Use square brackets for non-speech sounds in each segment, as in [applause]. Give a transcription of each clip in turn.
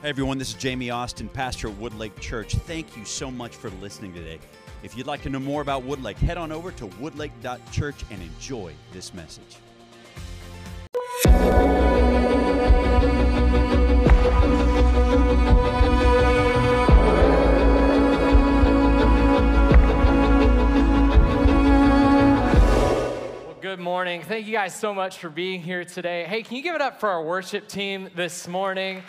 Hey everyone, this is Jamie Austin, pastor at Woodlake Church. Thank you so much for listening today. If you'd like to know more about Woodlake, head on over to woodlake.church and enjoy this message. Good morning. Thank you guys so much for being here today. Hey, can you give it up for our worship team this morning?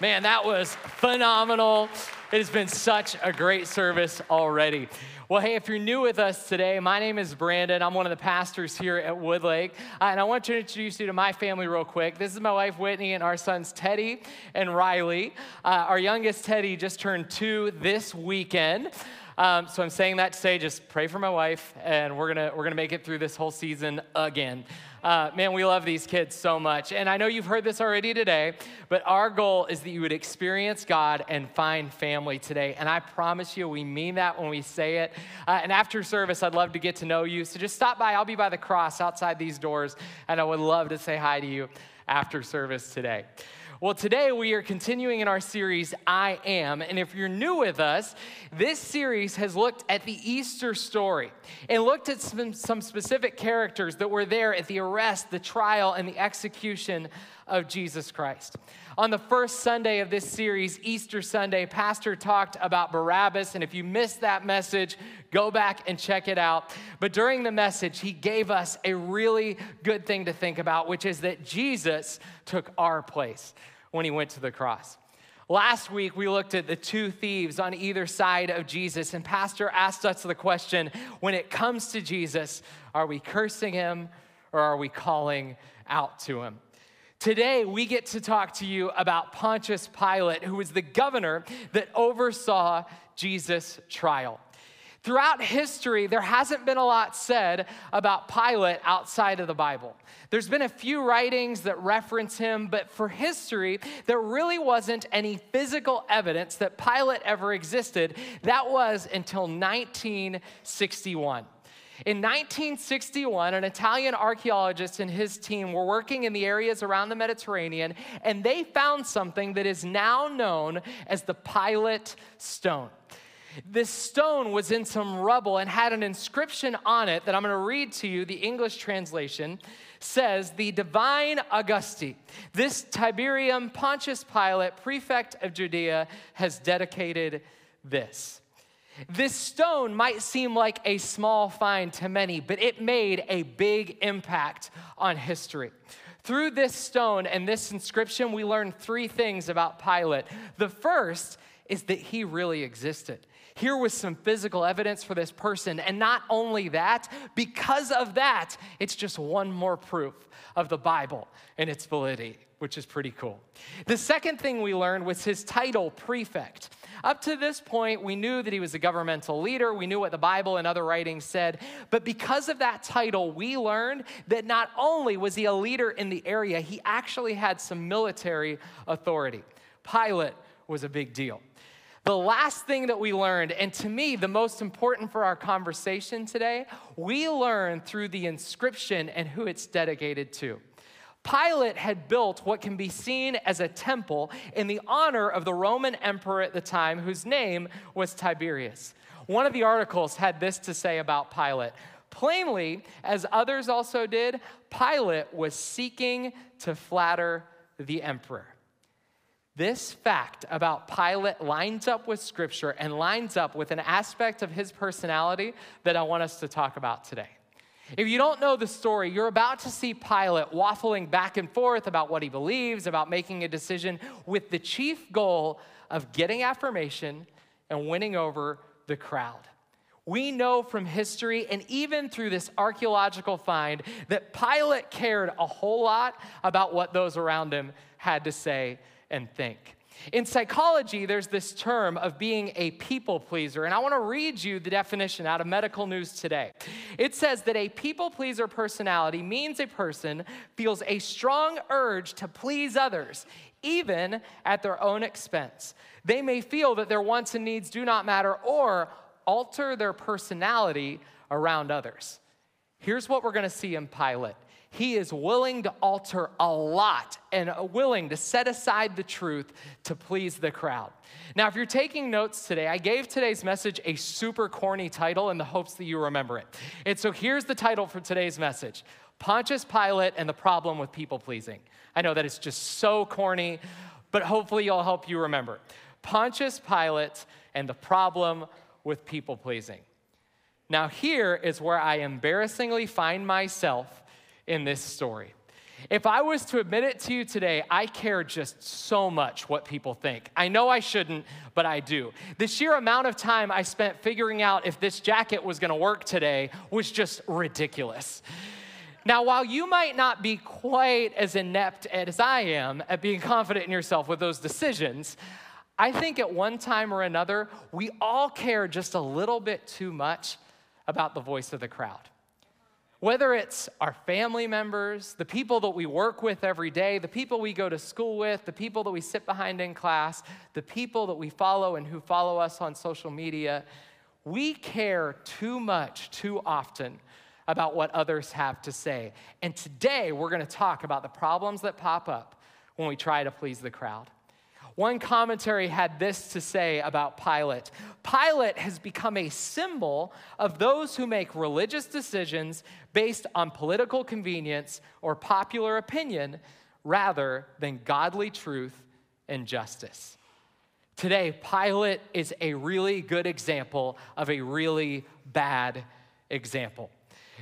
Man, that was phenomenal. It has been such a great service already. Well, hey, if you're new with us today, my name is Brandon. I'm one of the pastors here at Woodlake. Uh, and I want to introduce you to my family real quick. This is my wife, Whitney, and our sons, Teddy and Riley. Uh, our youngest, Teddy, just turned two this weekend. Um, so I'm saying that to say, just pray for my wife, and we're gonna we're gonna make it through this whole season again. Uh, man, we love these kids so much, and I know you've heard this already today, but our goal is that you would experience God and find family today. And I promise you, we mean that when we say it. Uh, and after service, I'd love to get to know you. So just stop by. I'll be by the cross outside these doors, and I would love to say hi to you after service today. Well, today we are continuing in our series, I Am. And if you're new with us, this series has looked at the Easter story and looked at some, some specific characters that were there at the arrest, the trial, and the execution of Jesus Christ. On the first Sunday of this series, Easter Sunday, Pastor talked about Barabbas. And if you missed that message, go back and check it out. But during the message, he gave us a really good thing to think about, which is that Jesus took our place when he went to the cross. Last week, we looked at the two thieves on either side of Jesus, and Pastor asked us the question when it comes to Jesus, are we cursing him or are we calling out to him? Today, we get to talk to you about Pontius Pilate, who was the governor that oversaw Jesus' trial. Throughout history, there hasn't been a lot said about Pilate outside of the Bible. There's been a few writings that reference him, but for history, there really wasn't any physical evidence that Pilate ever existed. That was until 1961. In 1961, an Italian archaeologist and his team were working in the areas around the Mediterranean, and they found something that is now known as the Pilate Stone. This stone was in some rubble and had an inscription on it that I'm going to read to you. The English translation says, The divine Augusti, this Tiberium Pontius Pilate, prefect of Judea, has dedicated this. This stone might seem like a small find to many, but it made a big impact on history. Through this stone and this inscription, we learn three things about Pilate. The first is that he really existed. Here was some physical evidence for this person. And not only that, because of that, it's just one more proof of the Bible and its validity, which is pretty cool. The second thing we learned was his title, prefect. Up to this point, we knew that he was a governmental leader. We knew what the Bible and other writings said. But because of that title, we learned that not only was he a leader in the area, he actually had some military authority. Pilate was a big deal. The last thing that we learned, and to me, the most important for our conversation today, we learned through the inscription and who it's dedicated to. Pilate had built what can be seen as a temple in the honor of the Roman emperor at the time, whose name was Tiberius. One of the articles had this to say about Pilate. Plainly, as others also did, Pilate was seeking to flatter the emperor. This fact about Pilate lines up with scripture and lines up with an aspect of his personality that I want us to talk about today. If you don't know the story, you're about to see Pilate waffling back and forth about what he believes, about making a decision with the chief goal of getting affirmation and winning over the crowd. We know from history and even through this archaeological find that Pilate cared a whole lot about what those around him had to say and think. In psychology, there's this term of being a people pleaser, and I want to read you the definition out of Medical News Today. It says that a people pleaser personality means a person feels a strong urge to please others, even at their own expense. They may feel that their wants and needs do not matter or alter their personality around others. Here's what we're going to see in Pilate he is willing to alter a lot and willing to set aside the truth to please the crowd. Now, if you're taking notes today, I gave today's message a super corny title in the hopes that you remember it. And so here's the title for today's message Pontius Pilate and the Problem with People Pleasing. I know that it's just so corny, but hopefully it'll help you remember. Pontius Pilate and the Problem with People Pleasing. Now, here is where I embarrassingly find myself in this story. If I was to admit it to you today, I care just so much what people think. I know I shouldn't, but I do. The sheer amount of time I spent figuring out if this jacket was gonna work today was just ridiculous. Now, while you might not be quite as inept as I am at being confident in yourself with those decisions, I think at one time or another, we all care just a little bit too much about the voice of the crowd. Whether it's our family members, the people that we work with every day, the people we go to school with, the people that we sit behind in class, the people that we follow and who follow us on social media, we care too much, too often about what others have to say. And today we're to talk about the problems that pop up when we try to please the crowd. One commentary had this to say about Pilate Pilate has become a symbol of those who make religious decisions based on political convenience or popular opinion rather than godly truth and justice. Today, Pilate is a really good example of a really bad example.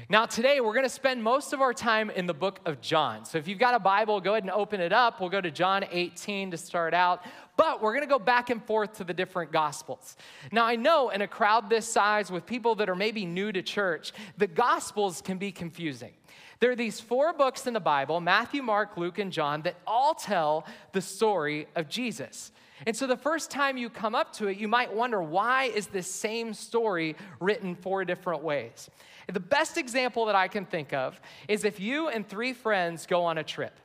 Now, today we're going to spend most of our time in the book of John. So, if you've got a Bible, go ahead and open it up. We'll go to John 18 to start out. But we're going to go back and forth to the different gospels. Now, I know in a crowd this size with people that are maybe new to church, the gospels can be confusing. There are these four books in the Bible Matthew, Mark, Luke, and John that all tell the story of Jesus. And so the first time you come up to it, you might wonder why is this same story written four different ways? The best example that I can think of is if you and three friends go on a trip.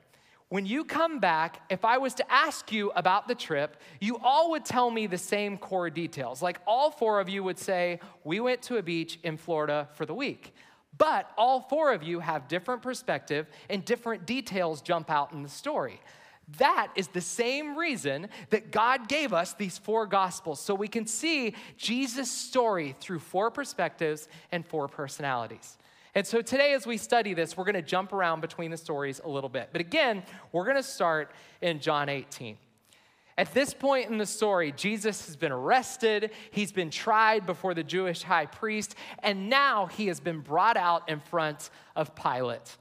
When you come back, if I was to ask you about the trip, you all would tell me the same core details. Like all four of you would say, We went to a beach in Florida for the week. But all four of you have different perspective and different details jump out in the story. That is the same reason that God gave us these four gospels, so we can see Jesus' story through four perspectives and four personalities. And so today, as we study this, we're going to jump around between the stories a little bit. But again, we're going to start in John 18. At this point in the story, Jesus has been arrested, he's been tried before the Jewish high priest, and now he has been brought out in front of Pilate.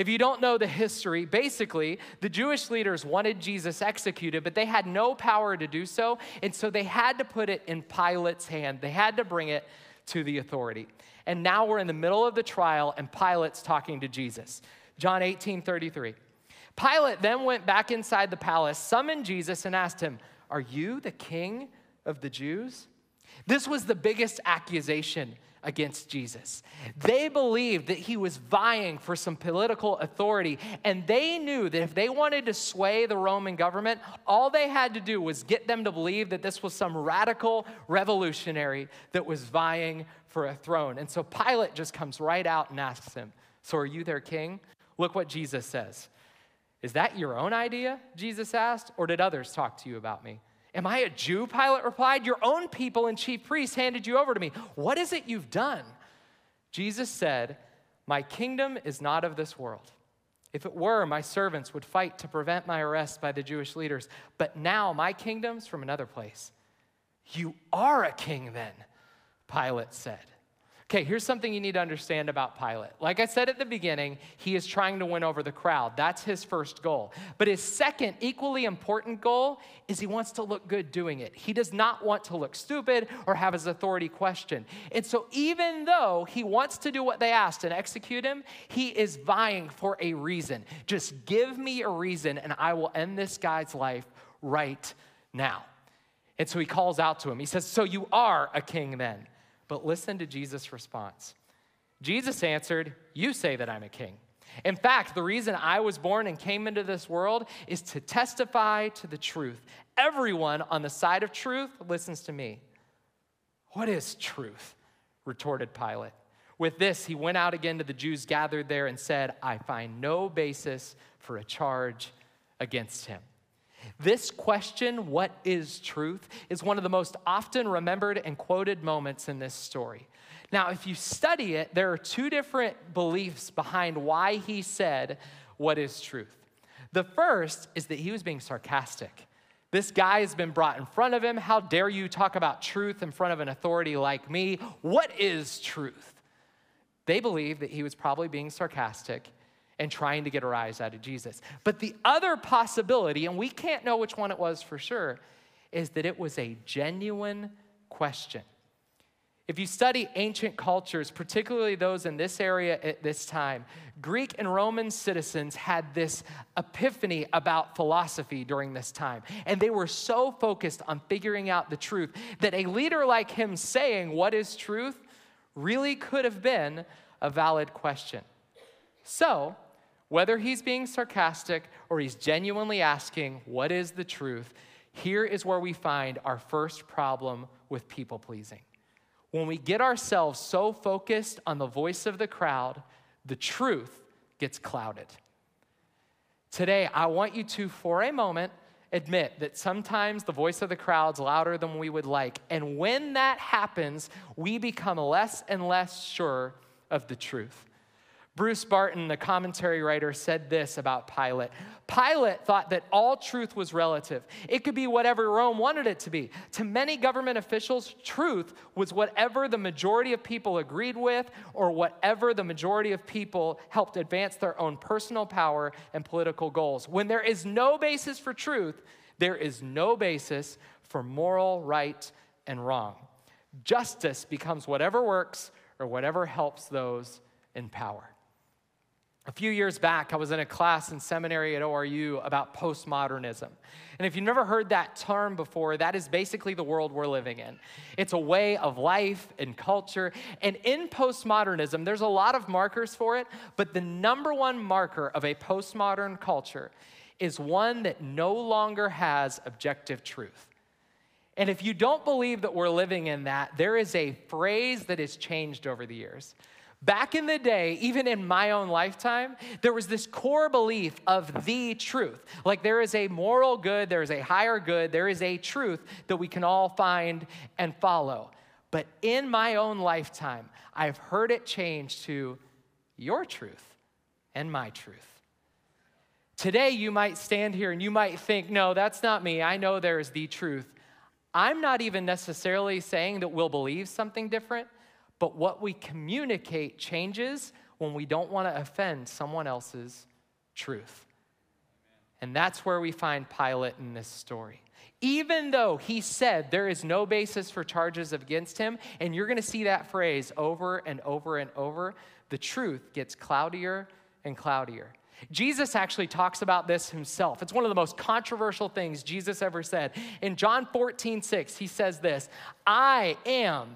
If you don't know the history, basically, the Jewish leaders wanted Jesus executed, but they had no power to do so. And so they had to put it in Pilate's hand. They had to bring it to the authority. And now we're in the middle of the trial, and Pilate's talking to Jesus. John 18 33. Pilate then went back inside the palace, summoned Jesus, and asked him, Are you the king of the Jews? This was the biggest accusation against Jesus. They believed that he was vying for some political authority, and they knew that if they wanted to sway the Roman government, all they had to do was get them to believe that this was some radical revolutionary that was vying for a throne. And so Pilate just comes right out and asks him, So are you their king? Look what Jesus says. Is that your own idea? Jesus asked, or did others talk to you about me? Am I a Jew? Pilate replied. Your own people and chief priests handed you over to me. What is it you've done? Jesus said, My kingdom is not of this world. If it were, my servants would fight to prevent my arrest by the Jewish leaders. But now my kingdom's from another place. You are a king then, Pilate said. Okay, here's something you need to understand about Pilate. Like I said at the beginning, he is trying to win over the crowd. That's his first goal. But his second, equally important goal is he wants to look good doing it. He does not want to look stupid or have his authority questioned. And so, even though he wants to do what they asked and execute him, he is vying for a reason. Just give me a reason, and I will end this guy's life right now. And so he calls out to him. He says, So you are a king then? But listen to Jesus' response. Jesus answered, You say that I'm a king. In fact, the reason I was born and came into this world is to testify to the truth. Everyone on the side of truth listens to me. What is truth? retorted Pilate. With this, he went out again to the Jews gathered there and said, I find no basis for a charge against him. This question, what is truth, is one of the most often remembered and quoted moments in this story. Now, if you study it, there are two different beliefs behind why he said, What is truth? The first is that he was being sarcastic. This guy has been brought in front of him. How dare you talk about truth in front of an authority like me? What is truth? They believe that he was probably being sarcastic and trying to get a rise out of Jesus. But the other possibility, and we can't know which one it was for sure, is that it was a genuine question. If you study ancient cultures, particularly those in this area at this time, Greek and Roman citizens had this epiphany about philosophy during this time. And they were so focused on figuring out the truth that a leader like him saying, What is truth? really could have been a valid question. So, whether he's being sarcastic or he's genuinely asking, What is the truth? Here is where we find our first problem with people pleasing. When we get ourselves so focused on the voice of the crowd, the truth gets clouded. Today, I want you to, for a moment, admit that sometimes the voice of the crowd's louder than we would like. And when that happens, we become less and less sure of the truth. Bruce Barton, the commentary writer, said this about Pilate Pilate thought that all truth was relative. It could be whatever Rome wanted it to be. To many government officials, truth was whatever the majority of people agreed with or whatever the majority of people helped advance their own personal power and political goals. When there is no basis for truth, there is no basis for moral right and wrong. Justice becomes whatever works or whatever helps those in power. A few years back, I was in a class in seminary at ORU about postmodernism. And if you've never heard that term before, that is basically the world we're living in. It's a way of life and culture. And in postmodernism, there's a lot of markers for it, but the number one marker of a postmodern culture is one that no longer has objective truth. And if you don't believe that we're living in that, there is a phrase that has changed over the years. Back in the day, even in my own lifetime, there was this core belief of the truth. Like there is a moral good, there is a higher good, there is a truth that we can all find and follow. But in my own lifetime, I've heard it change to your truth and my truth. Today, you might stand here and you might think, no, that's not me. I know there is the truth. I'm not even necessarily saying that we'll believe something different but what we communicate changes when we don't want to offend someone else's truth. And that's where we find Pilate in this story. Even though he said there is no basis for charges against him, and you're going to see that phrase over and over and over, the truth gets cloudier and cloudier. Jesus actually talks about this himself. It's one of the most controversial things Jesus ever said. In John 14, 6, he says this I am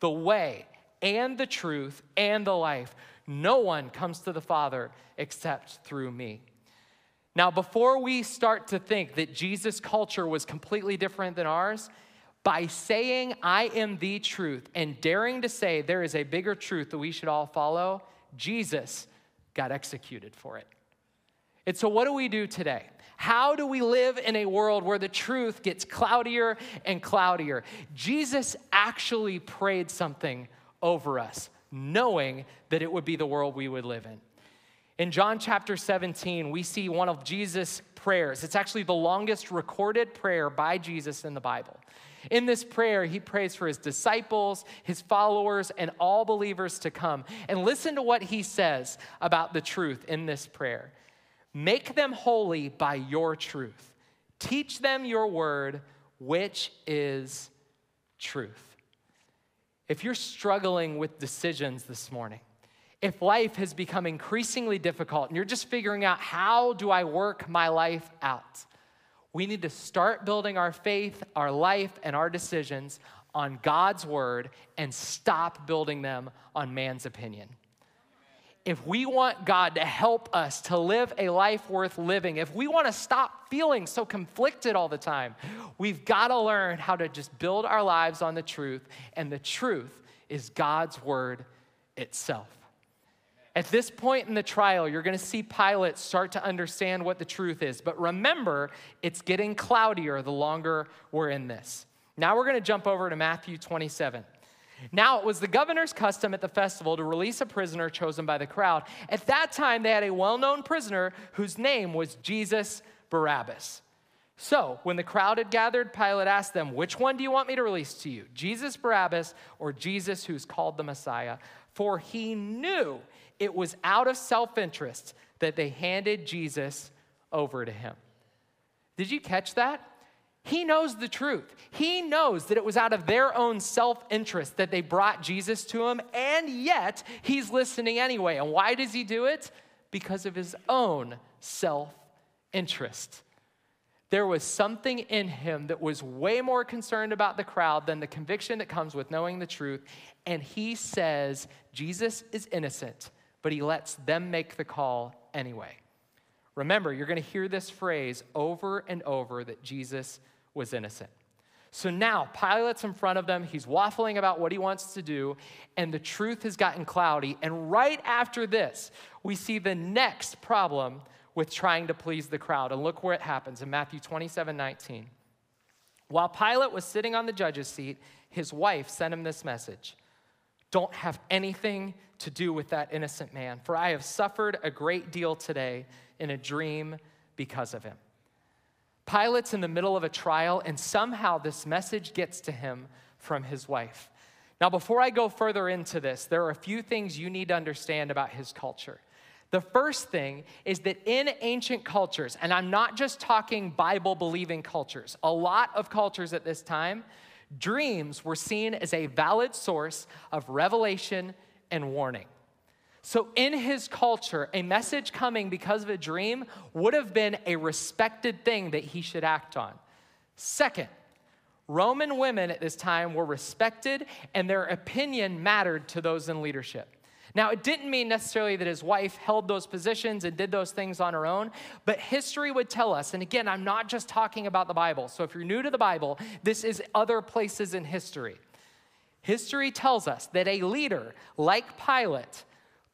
the way, and the truth and the life. No one comes to the Father except through me. Now, before we start to think that Jesus' culture was completely different than ours, by saying, I am the truth, and daring to say there is a bigger truth that we should all follow, Jesus got executed for it. And so, what do we do today? How do we live in a world where the truth gets cloudier and cloudier? Jesus actually prayed something over us, knowing that it would be the world we would live in. In John chapter 17, we see one of Jesus' prayers. It's actually the longest recorded prayer by Jesus in the Bible. In this prayer, he prays for his disciples, his followers, and all believers to come. And listen to what he says about the truth in this prayer Make them holy by your truth, teach them your word, which is truth. If you're struggling with decisions this morning, if life has become increasingly difficult and you're just figuring out how do I work my life out, we need to start building our faith, our life, and our decisions on God's word and stop building them on man's opinion if we want God to help us to live a life worth living, if we want to stop feeling so conflicted all the time, we've got to learn how to just build our lives on the truth. And the truth is God's word itself. At this point in the trial, you're going to see Pilate start to understand what the truth is. But remember, it's getting cloudier the longer we're in this. Now we're going to jump over to Matthew 27. Now, it was the governor's custom at the festival to release a prisoner chosen by the crowd. At that time, they had a well known prisoner whose name was Jesus Barabbas. So, when the crowd had gathered, Pilate asked them, Which one do you want me to release to you, Jesus Barabbas or Jesus who's called the Messiah? For he knew it was out of self interest that they handed Jesus over to him. Did you catch that? He knows the truth. He knows that it was out of their own self interest that they brought Jesus to him, and yet he's listening anyway. And why does he do it? Because of his own self interest. There was something in him that was way more concerned about the crowd than the conviction that comes with knowing the truth. And he says, Jesus is innocent, but he lets them make the call anyway. Remember, you're going to hear this phrase over and over that Jesus was innocent. So now Pilate's in front of them. He's waffling about what he wants to do, and the truth has gotten cloudy. And right after this, we see the next problem with trying to please the crowd. And look where it happens in Matthew 27 19. While Pilate was sitting on the judge's seat, his wife sent him this message Don't have anything to do with that innocent man, for I have suffered a great deal today in a dream because of him. Pilate's in the middle of a trial, and somehow this message gets to him from his wife. Now, before I go further into this, there are a few things you need to understand about his culture. The first thing is that in ancient cultures, and I'm not just talking Bible believing cultures, a lot of cultures at this time, dreams were seen as a valid source of revelation and warning. So, in his culture, a message coming because of a dream would have been a respected thing that he should act on. Second, Roman women at this time were respected and their opinion mattered to those in leadership. Now, it didn't mean necessarily that his wife held those positions and did those things on her own, but history would tell us, and again, I'm not just talking about the Bible. So if you're new to the Bible, this is other places in history. History tells us that a leader like Pilate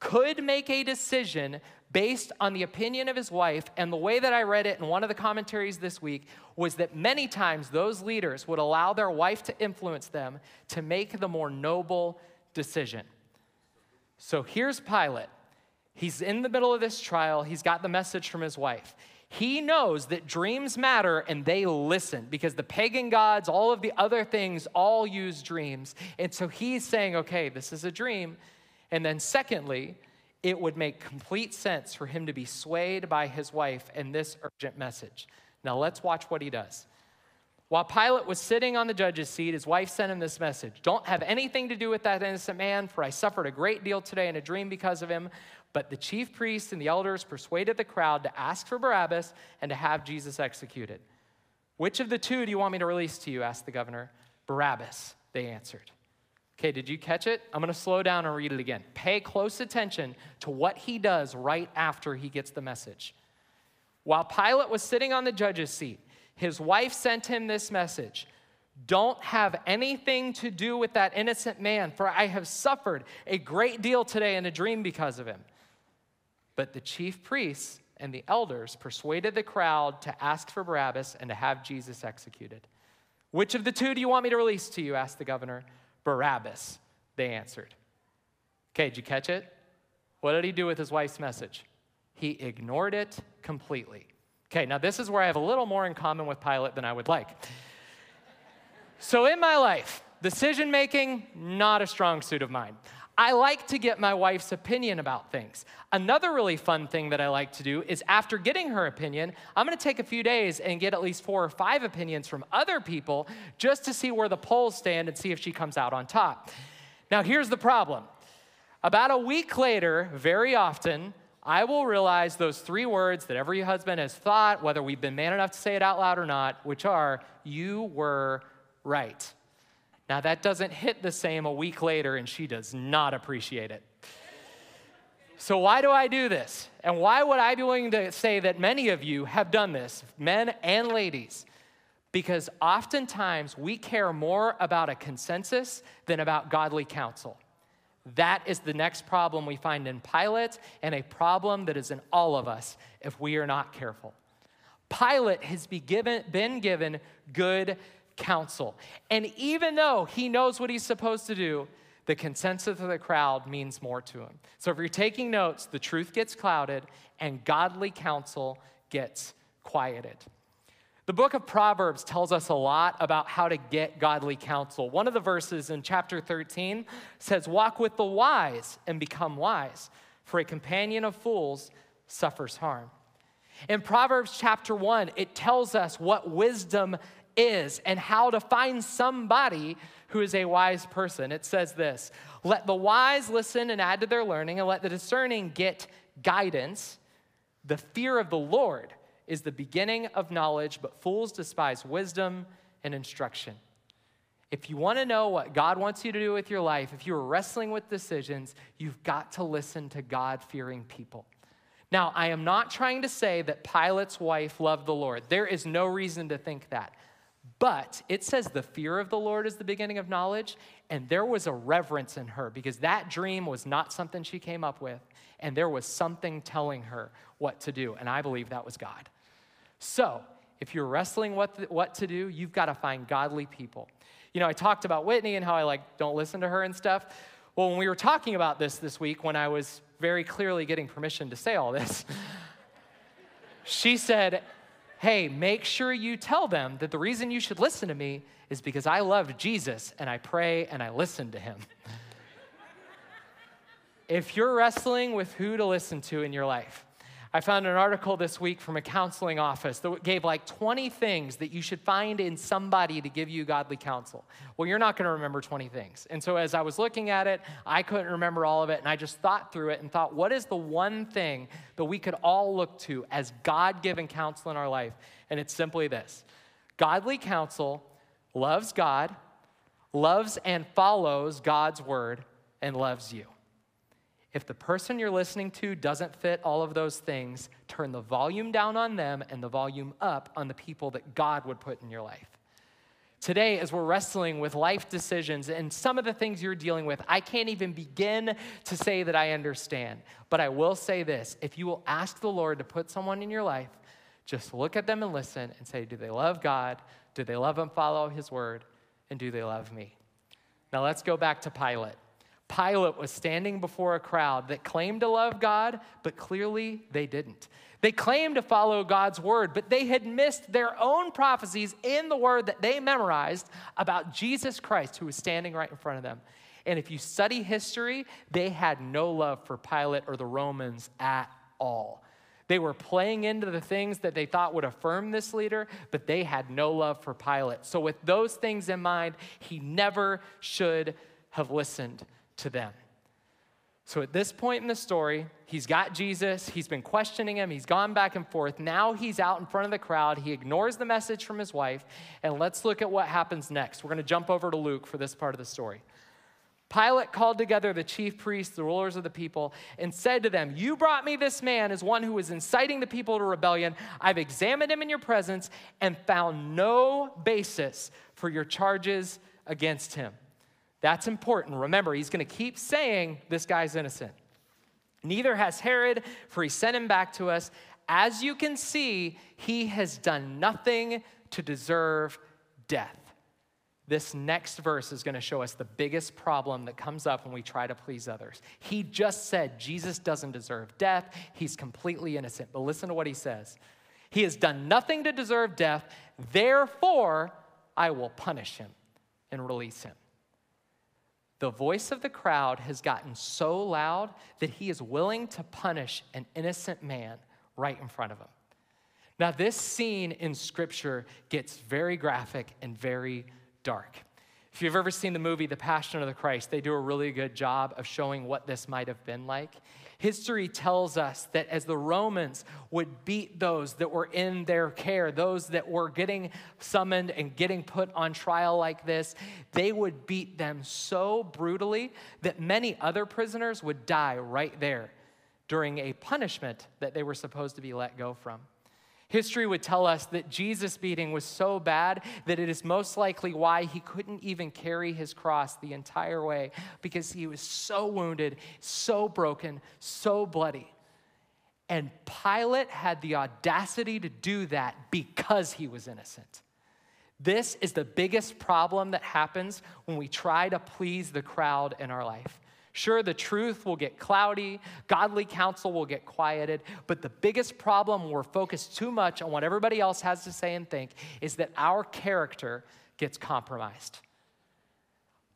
could make a decision based on the opinion of his wife. And the way that I read it in one of the commentaries this week was that many times those leaders would allow their wife to influence them to make the more noble decision. So here's Pilate. He's in the middle of this trial, he's got the message from his wife. He knows that dreams matter and they listen because the pagan gods, all of the other things, all use dreams. And so he's saying, okay, this is a dream. And then, secondly, it would make complete sense for him to be swayed by his wife in this urgent message. Now, let's watch what he does. While Pilate was sitting on the judge's seat, his wife sent him this message Don't have anything to do with that innocent man, for I suffered a great deal today in a dream because of him. But the chief priests and the elders persuaded the crowd to ask for Barabbas and to have Jesus executed. Which of the two do you want me to release to you? asked the governor. Barabbas, they answered. Okay, did you catch it? I'm going to slow down and read it again. Pay close attention to what he does right after he gets the message. While Pilate was sitting on the judge's seat, his wife sent him this message Don't have anything to do with that innocent man, for I have suffered a great deal today in a dream because of him. But the chief priests and the elders persuaded the crowd to ask for Barabbas and to have Jesus executed. Which of the two do you want me to release to you? asked the governor. Barabbas, they answered. Okay, did you catch it? What did he do with his wife's message? He ignored it completely. Okay, now this is where I have a little more in common with Pilate than I would like. So, in my life, decision making, not a strong suit of mine. I like to get my wife's opinion about things. Another really fun thing that I like to do is after getting her opinion, I'm gonna take a few days and get at least four or five opinions from other people just to see where the polls stand and see if she comes out on top. Now, here's the problem. About a week later, very often, I will realize those three words that every husband has thought, whether we've been man enough to say it out loud or not, which are, You were right. Now, that doesn't hit the same a week later, and she does not appreciate it. So, why do I do this? And why would I be willing to say that many of you have done this, men and ladies? Because oftentimes we care more about a consensus than about godly counsel. That is the next problem we find in Pilate, and a problem that is in all of us if we are not careful. Pilate has been given, been given good counsel. And even though he knows what he's supposed to do, the consensus of the crowd means more to him. So if you're taking notes, the truth gets clouded and godly counsel gets quieted. The book of Proverbs tells us a lot about how to get godly counsel. One of the verses in chapter 13 says, Walk with the wise and become wise, for a companion of fools suffers harm. In Proverbs chapter 1, it tells us what wisdom is and how to find somebody who is a wise person. It says this Let the wise listen and add to their learning, and let the discerning get guidance. The fear of the Lord is the beginning of knowledge, but fools despise wisdom and instruction. If you want to know what God wants you to do with your life, if you're wrestling with decisions, you've got to listen to God fearing people. Now, I am not trying to say that Pilate's wife loved the Lord. There is no reason to think that. But it says the fear of the Lord is the beginning of knowledge, and there was a reverence in her because that dream was not something she came up with, and there was something telling her what to do, and I believe that was God. So, if you're wrestling what, what to do, you've got to find godly people. You know, I talked about Whitney and how I like don't listen to her and stuff. Well, when we were talking about this this week, when I was very clearly getting permission to say all this, [laughs] she said, Hey, make sure you tell them that the reason you should listen to me is because I love Jesus and I pray and I listen to him. [laughs] if you're wrestling with who to listen to in your life, I found an article this week from a counseling office that gave like 20 things that you should find in somebody to give you godly counsel. Well, you're not going to remember 20 things. And so as I was looking at it, I couldn't remember all of it. And I just thought through it and thought, what is the one thing that we could all look to as God given counsel in our life? And it's simply this godly counsel loves God, loves and follows God's word, and loves you. If the person you're listening to doesn't fit all of those things, turn the volume down on them and the volume up on the people that God would put in your life. Today, as we're wrestling with life decisions and some of the things you're dealing with, I can't even begin to say that I understand. But I will say this if you will ask the Lord to put someone in your life, just look at them and listen and say, Do they love God? Do they love and follow His word? And do they love me? Now let's go back to Pilate. Pilate was standing before a crowd that claimed to love God, but clearly they didn't. They claimed to follow God's word, but they had missed their own prophecies in the word that they memorized about Jesus Christ, who was standing right in front of them. And if you study history, they had no love for Pilate or the Romans at all. They were playing into the things that they thought would affirm this leader, but they had no love for Pilate. So, with those things in mind, he never should have listened to them. So at this point in the story, he's got Jesus, he's been questioning him, he's gone back and forth. Now he's out in front of the crowd, he ignores the message from his wife, and let's look at what happens next. We're going to jump over to Luke for this part of the story. Pilate called together the chief priests, the rulers of the people, and said to them, You brought me this man as one who was inciting the people to rebellion. I've examined him in your presence and found no basis for your charges against him. That's important. Remember, he's going to keep saying this guy's innocent. Neither has Herod, for he sent him back to us. As you can see, he has done nothing to deserve death. This next verse is going to show us the biggest problem that comes up when we try to please others. He just said Jesus doesn't deserve death, he's completely innocent. But listen to what he says He has done nothing to deserve death, therefore, I will punish him and release him. The voice of the crowd has gotten so loud that he is willing to punish an innocent man right in front of him. Now, this scene in scripture gets very graphic and very dark. If you've ever seen the movie The Passion of the Christ, they do a really good job of showing what this might have been like. History tells us that as the Romans would beat those that were in their care, those that were getting summoned and getting put on trial like this, they would beat them so brutally that many other prisoners would die right there during a punishment that they were supposed to be let go from. History would tell us that Jesus' beating was so bad that it is most likely why he couldn't even carry his cross the entire way because he was so wounded, so broken, so bloody. And Pilate had the audacity to do that because he was innocent. This is the biggest problem that happens when we try to please the crowd in our life. Sure, the truth will get cloudy, godly counsel will get quieted, but the biggest problem we're focused too much on what everybody else has to say and think is that our character gets compromised.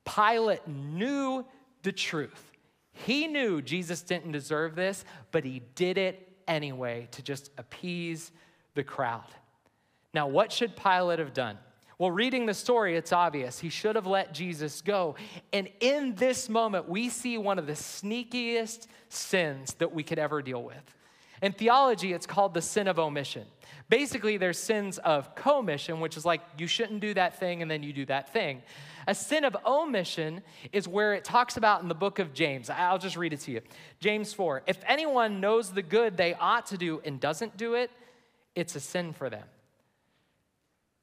Pilate knew the truth. He knew Jesus didn't deserve this, but he did it anyway to just appease the crowd. Now, what should Pilate have done? Well, reading the story, it's obvious. He should have let Jesus go. And in this moment, we see one of the sneakiest sins that we could ever deal with. In theology, it's called the sin of omission. Basically, there's sins of commission, which is like you shouldn't do that thing and then you do that thing. A sin of omission is where it talks about in the book of James. I'll just read it to you. James 4 If anyone knows the good they ought to do and doesn't do it, it's a sin for them.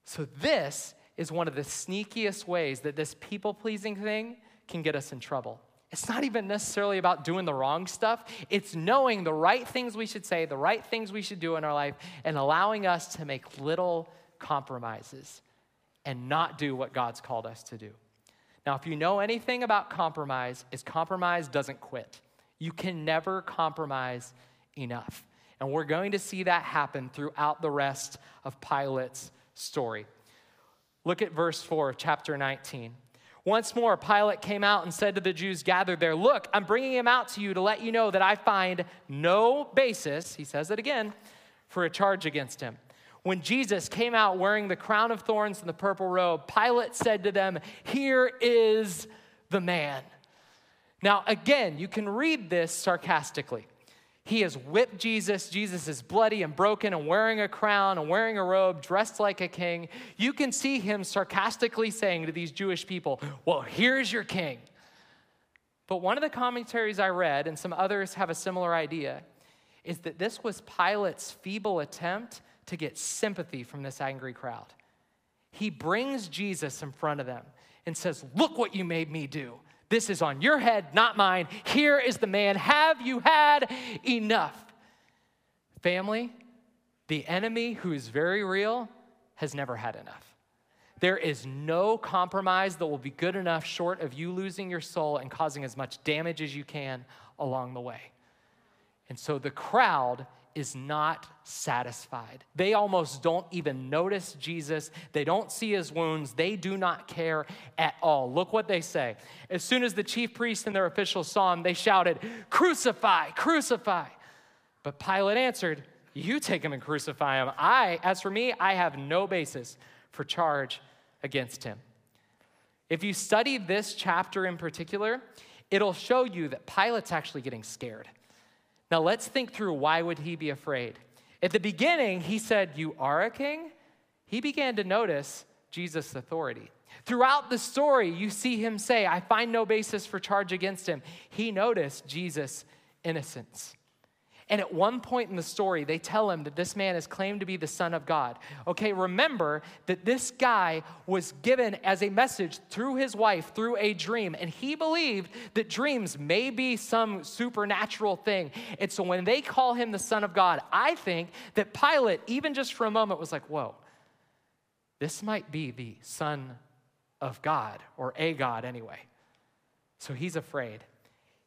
So, this is one of the sneakiest ways that this people pleasing thing can get us in trouble. It's not even necessarily about doing the wrong stuff. It's knowing the right things we should say, the right things we should do in our life, and allowing us to make little compromises and not do what God's called us to do. Now, if you know anything about compromise, is compromise doesn't quit. You can never compromise enough. And we're going to see that happen throughout the rest of Pilate's story. Look at verse 4 of chapter 19. Once more, Pilate came out and said to the Jews gathered there, Look, I'm bringing him out to you to let you know that I find no basis, he says it again, for a charge against him. When Jesus came out wearing the crown of thorns and the purple robe, Pilate said to them, Here is the man. Now, again, you can read this sarcastically. He has whipped Jesus. Jesus is bloody and broken and wearing a crown and wearing a robe, dressed like a king. You can see him sarcastically saying to these Jewish people, Well, here's your king. But one of the commentaries I read, and some others have a similar idea, is that this was Pilate's feeble attempt to get sympathy from this angry crowd. He brings Jesus in front of them and says, Look what you made me do. This is on your head, not mine. Here is the man. Have you had enough? Family, the enemy who is very real has never had enough. There is no compromise that will be good enough short of you losing your soul and causing as much damage as you can along the way. And so the crowd is not satisfied. They almost don't even notice Jesus. They don't see his wounds. They do not care at all. Look what they say. As soon as the chief priests and their officials saw him, they shouted, Crucify, crucify. But Pilate answered, You take him and crucify him. I, as for me, I have no basis for charge against him. If you study this chapter in particular, it'll show you that Pilate's actually getting scared. Now let's think through why would he be afraid? At the beginning, he said, You are a king? He began to notice Jesus' authority. Throughout the story, you see him say, I find no basis for charge against him. He noticed Jesus' innocence. And at one point in the story, they tell him that this man is claimed to be the Son of God. Okay, remember that this guy was given as a message through his wife, through a dream, and he believed that dreams may be some supernatural thing. And so when they call him the Son of God, I think that Pilate, even just for a moment, was like, whoa, this might be the Son of God, or a God anyway. So he's afraid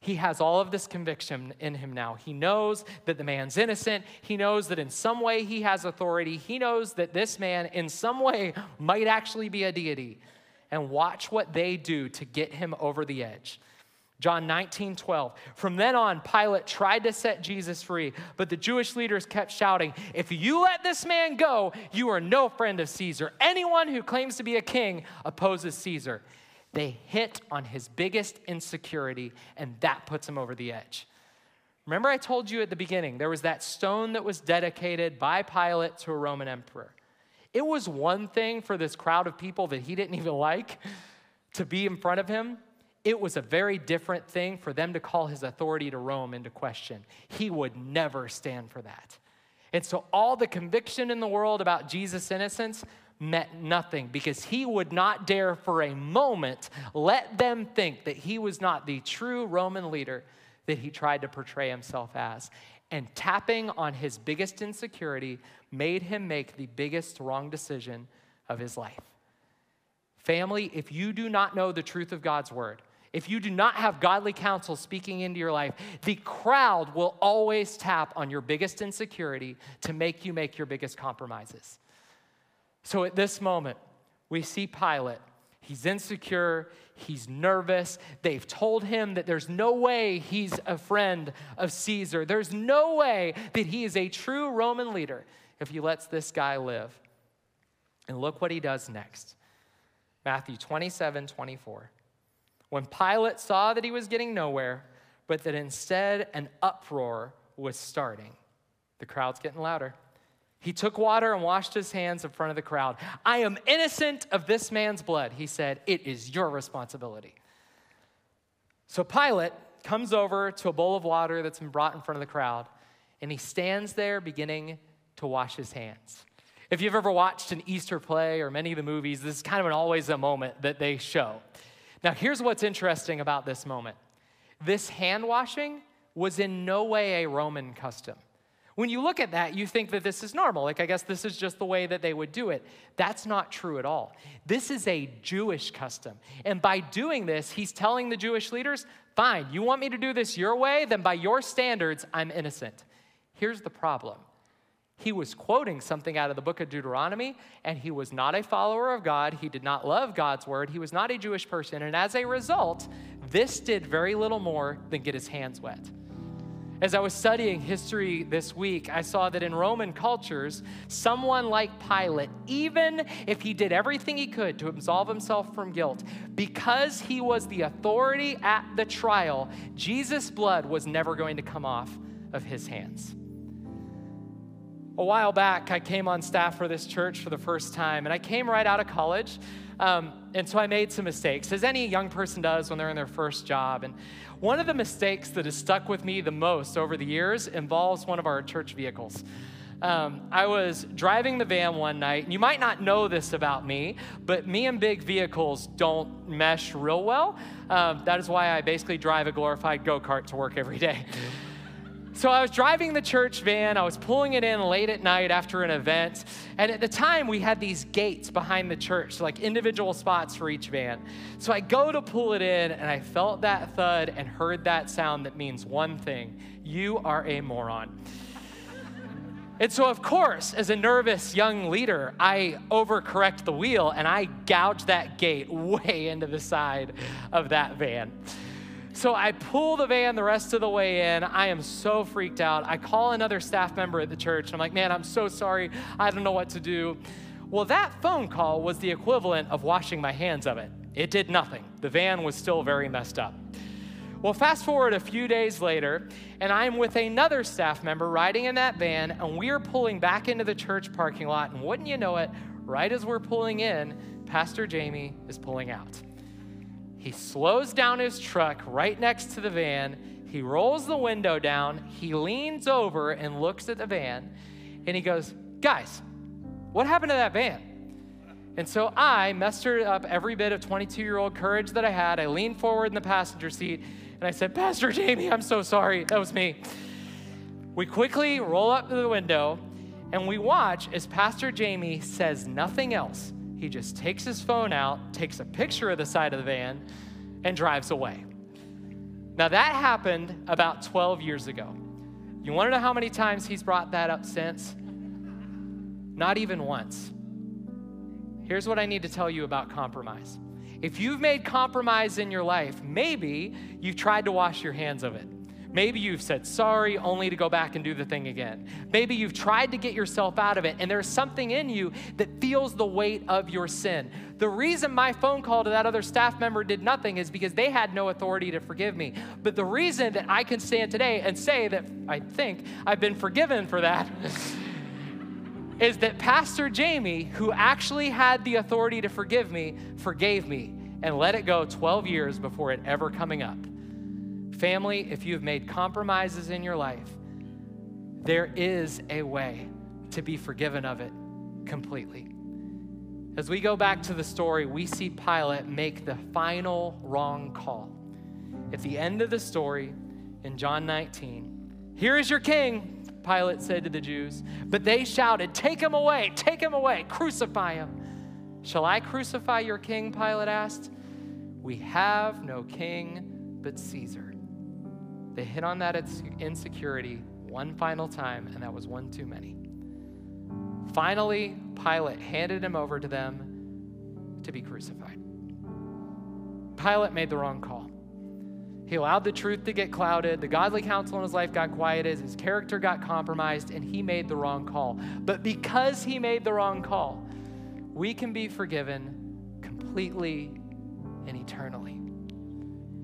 he has all of this conviction in him now. He knows that the man's innocent. He knows that in some way he has authority. He knows that this man, in some way, might actually be a deity. And watch what they do to get him over the edge. John 19, 12. From then on, Pilate tried to set Jesus free, but the Jewish leaders kept shouting, If you let this man go, you are no friend of Caesar. Anyone who claims to be a king opposes Caesar. They hit on his biggest insecurity, and that puts him over the edge. Remember, I told you at the beginning, there was that stone that was dedicated by Pilate to a Roman emperor. It was one thing for this crowd of people that he didn't [laughs] even like to be in front of him. It was a very different thing for them to call his authority to Rome into question. He would never stand for that. And so all the conviction in the world about Jesus' innocence meant nothing because he would not dare for a moment let them think that he was not the true Roman leader that he tried to portray himself as. And tapping on his biggest insecurity made him make the biggest wrong decision of his life. Family, if you do not know the truth of God's word, if you do not have godly counsel speaking into your life, the crowd will always tap on your biggest insecurity to make you make your biggest compromises. So at this moment, we see Pilate. He's insecure, he's nervous. They've told him that there's no way he's a friend of Caesar. There's no way that he is a true Roman leader if he lets this guy live. And look what he does next Matthew 27 24. When Pilate saw that he was getting nowhere, but that instead an uproar was starting, the crowd's getting louder. He took water and washed his hands in front of the crowd. I am innocent of this man's blood, he said. It is your responsibility. So Pilate comes over to a bowl of water that's been brought in front of the crowd, and he stands there beginning to wash his hands. If you've ever watched an Easter play or many of the movies, this is kind of an always a moment that they show. Now, here's what's interesting about this moment this hand washing was in no way a Roman custom. When you look at that, you think that this is normal. Like, I guess this is just the way that they would do it. That's not true at all. This is a Jewish custom. And by doing this, he's telling the Jewish leaders, fine, you want me to do this your way? Then by your standards, I'm innocent. Here's the problem he was quoting something out of the book of Deuteronomy, and he was not a follower of God. He did not love God's word. He was not a Jewish person. And as a result, this did very little more than get his hands wet. As I was studying history this week, I saw that in Roman cultures, someone like Pilate, even if he did everything he could to absolve himself from guilt, because he was the authority at the trial, Jesus' blood was never going to come off of his hands. A while back, I came on staff for this church for the first time, and I came right out of college. Um, and so I made some mistakes, as any young person does when they're in their first job. And one of the mistakes that has stuck with me the most over the years involves one of our church vehicles. Um, I was driving the van one night, and you might not know this about me, but me and big vehicles don't mesh real well. Um, that is why I basically drive a glorified go kart to work every day. So I was driving the church van. I was pulling it in late at night after an event. And at the time, we had these gates behind the church, like individual spots for each van. So I go to pull it in, and I felt that thud and heard that sound that means one thing you are a moron. And so, of course, as a nervous young leader, I overcorrect the wheel and I gouge that gate [laughs] way into the side of that van. So I pull the van the rest of the way in. I am so freaked out. I call another staff member at the church. I'm like, man, I'm so sorry. I don't know what to do. Well, that phone call was the equivalent of washing my hands of it. It did nothing. The van was still very messed up. Well, fast forward a few days later, and I'm with another staff member riding in that van, and we are pulling back into the church parking lot. And wouldn't you know it, right as we're pulling in, Pastor Jamie is pulling out. He slows down his truck right next to the van. He rolls the window down. He leans over and looks at the van and he goes, Guys, what happened to that van? And so I mustered up every bit of 22 year old courage that I had. I leaned forward in the passenger seat and I said, Pastor Jamie, I'm so sorry. That was me. We quickly roll up to the window and we watch as Pastor Jamie says nothing else he just takes his phone out, takes a picture of the side of the van, and drives away. Now, that happened about 12 years ago. You want to know how many times he's brought that up since? Not even once. Here's what I need to tell you about compromise. If you've made compromise in your life, maybe you've tried to wash your hands of it. Maybe you've said sorry only to go back and do the thing again. Maybe you've tried to get yourself out of it, and there's something in you that feels the weight of your sin. The reason my phone call to that other staff member did nothing is because they had no authority to forgive me. But the reason that I can stand today and say that I think I've been forgiven for that. [laughs] is that Pastor Jamie, who actually had the authority to forgive me, forgave me and let it go 12 years before it ever coming up. Family, if you've made compromises in your life, there is a way to be forgiven of it completely. As we go back to the story, we see Pilate make the final wrong call. At the end of the story in John 19, here is your king, Pilate said to the Jews. But they shouted, Take him away, take him away, crucify him. Shall I crucify your king? Pilate asked. We have no king but Caesar. They hit on that insecurity one final time, and that was one too many. Finally, Pilate handed him over to them to be crucified. Pilate made the wrong call. He allowed the truth to get clouded. The godly counsel in his life got quieted. His character got compromised, and he made the wrong call. But because he made the wrong call, we can be forgiven completely and eternally.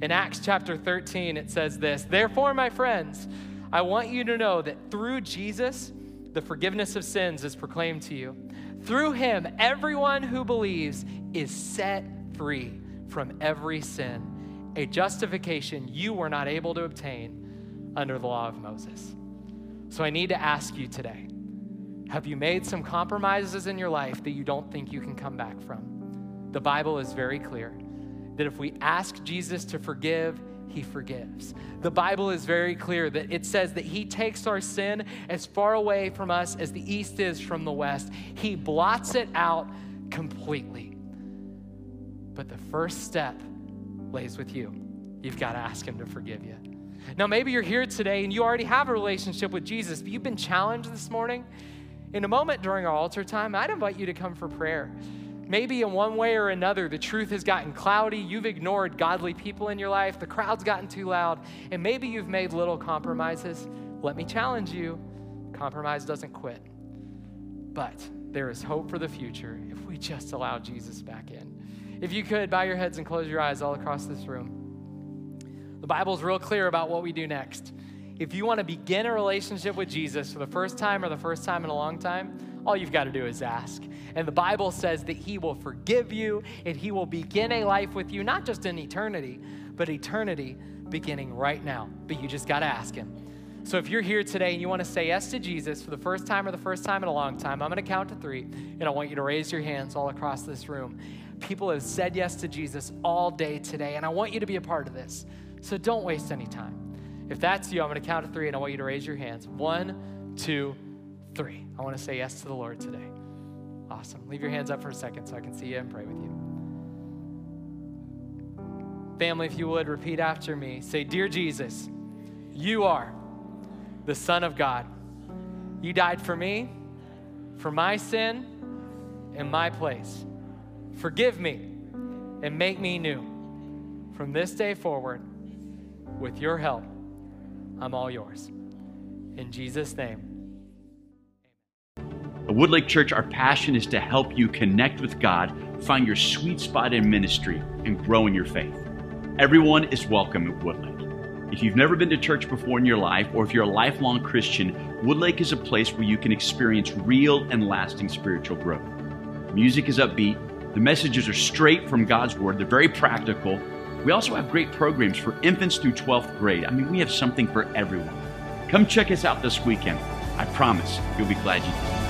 In Acts chapter 13, it says this Therefore, my friends, I want you to know that through Jesus, the forgiveness of sins is proclaimed to you. Through him, everyone who believes is set free from every sin, a justification you were not able to obtain under the law of Moses. So I need to ask you today have you made some compromises in your life that you don't think you can come back from? The Bible is very clear that if we ask Jesus to forgive, he forgives. The Bible is very clear that it says that he takes our sin as far away from us as the east is from the west. He blots it out completely. But the first step lays with you. You've got to ask him to forgive you. Now, maybe you're here today and you already have a relationship with Jesus, but you've been challenged this morning. In a moment during our altar time, I'd invite you to come for prayer. Maybe in one way or another, the truth has gotten cloudy. You've ignored godly people in your life. The crowd's gotten too loud. And maybe you've made little compromises. Let me challenge you compromise doesn't quit. But there is hope for the future if we just allow Jesus back in. If you could, bow your heads and close your eyes all across this room. The Bible's real clear about what we do next. If you want to begin a relationship with Jesus for the first time or the first time in a long time, all you've got to do is ask. And the Bible says that He will forgive you and He will begin a life with you, not just in eternity, but eternity beginning right now. But you just got to ask Him. So if you're here today and you want to say yes to Jesus for the first time or the first time in a long time, I'm going to count to three, and I want you to raise your hands all across this room. People have said yes to Jesus all day today, and I want you to be a part of this. So don't waste any time. If that's you, I'm going to count to three, and I want you to raise your hands. One, two, three. I want to say yes to the Lord today. Awesome. Leave your hands up for a second so I can see you and pray with you. Family, if you would, repeat after me. Say, Dear Jesus, you are the Son of God. You died for me, for my sin, in my place. Forgive me and make me new. From this day forward, with your help, I'm all yours. In Jesus' name. At Woodlake Church, our passion is to help you connect with God, find your sweet spot in ministry, and grow in your faith. Everyone is welcome at Woodlake. If you've never been to church before in your life, or if you're a lifelong Christian, Woodlake is a place where you can experience real and lasting spiritual growth. Music is upbeat, the messages are straight from God's Word, they're very practical. We also have great programs for infants through 12th grade. I mean, we have something for everyone. Come check us out this weekend. I promise you'll be glad you did.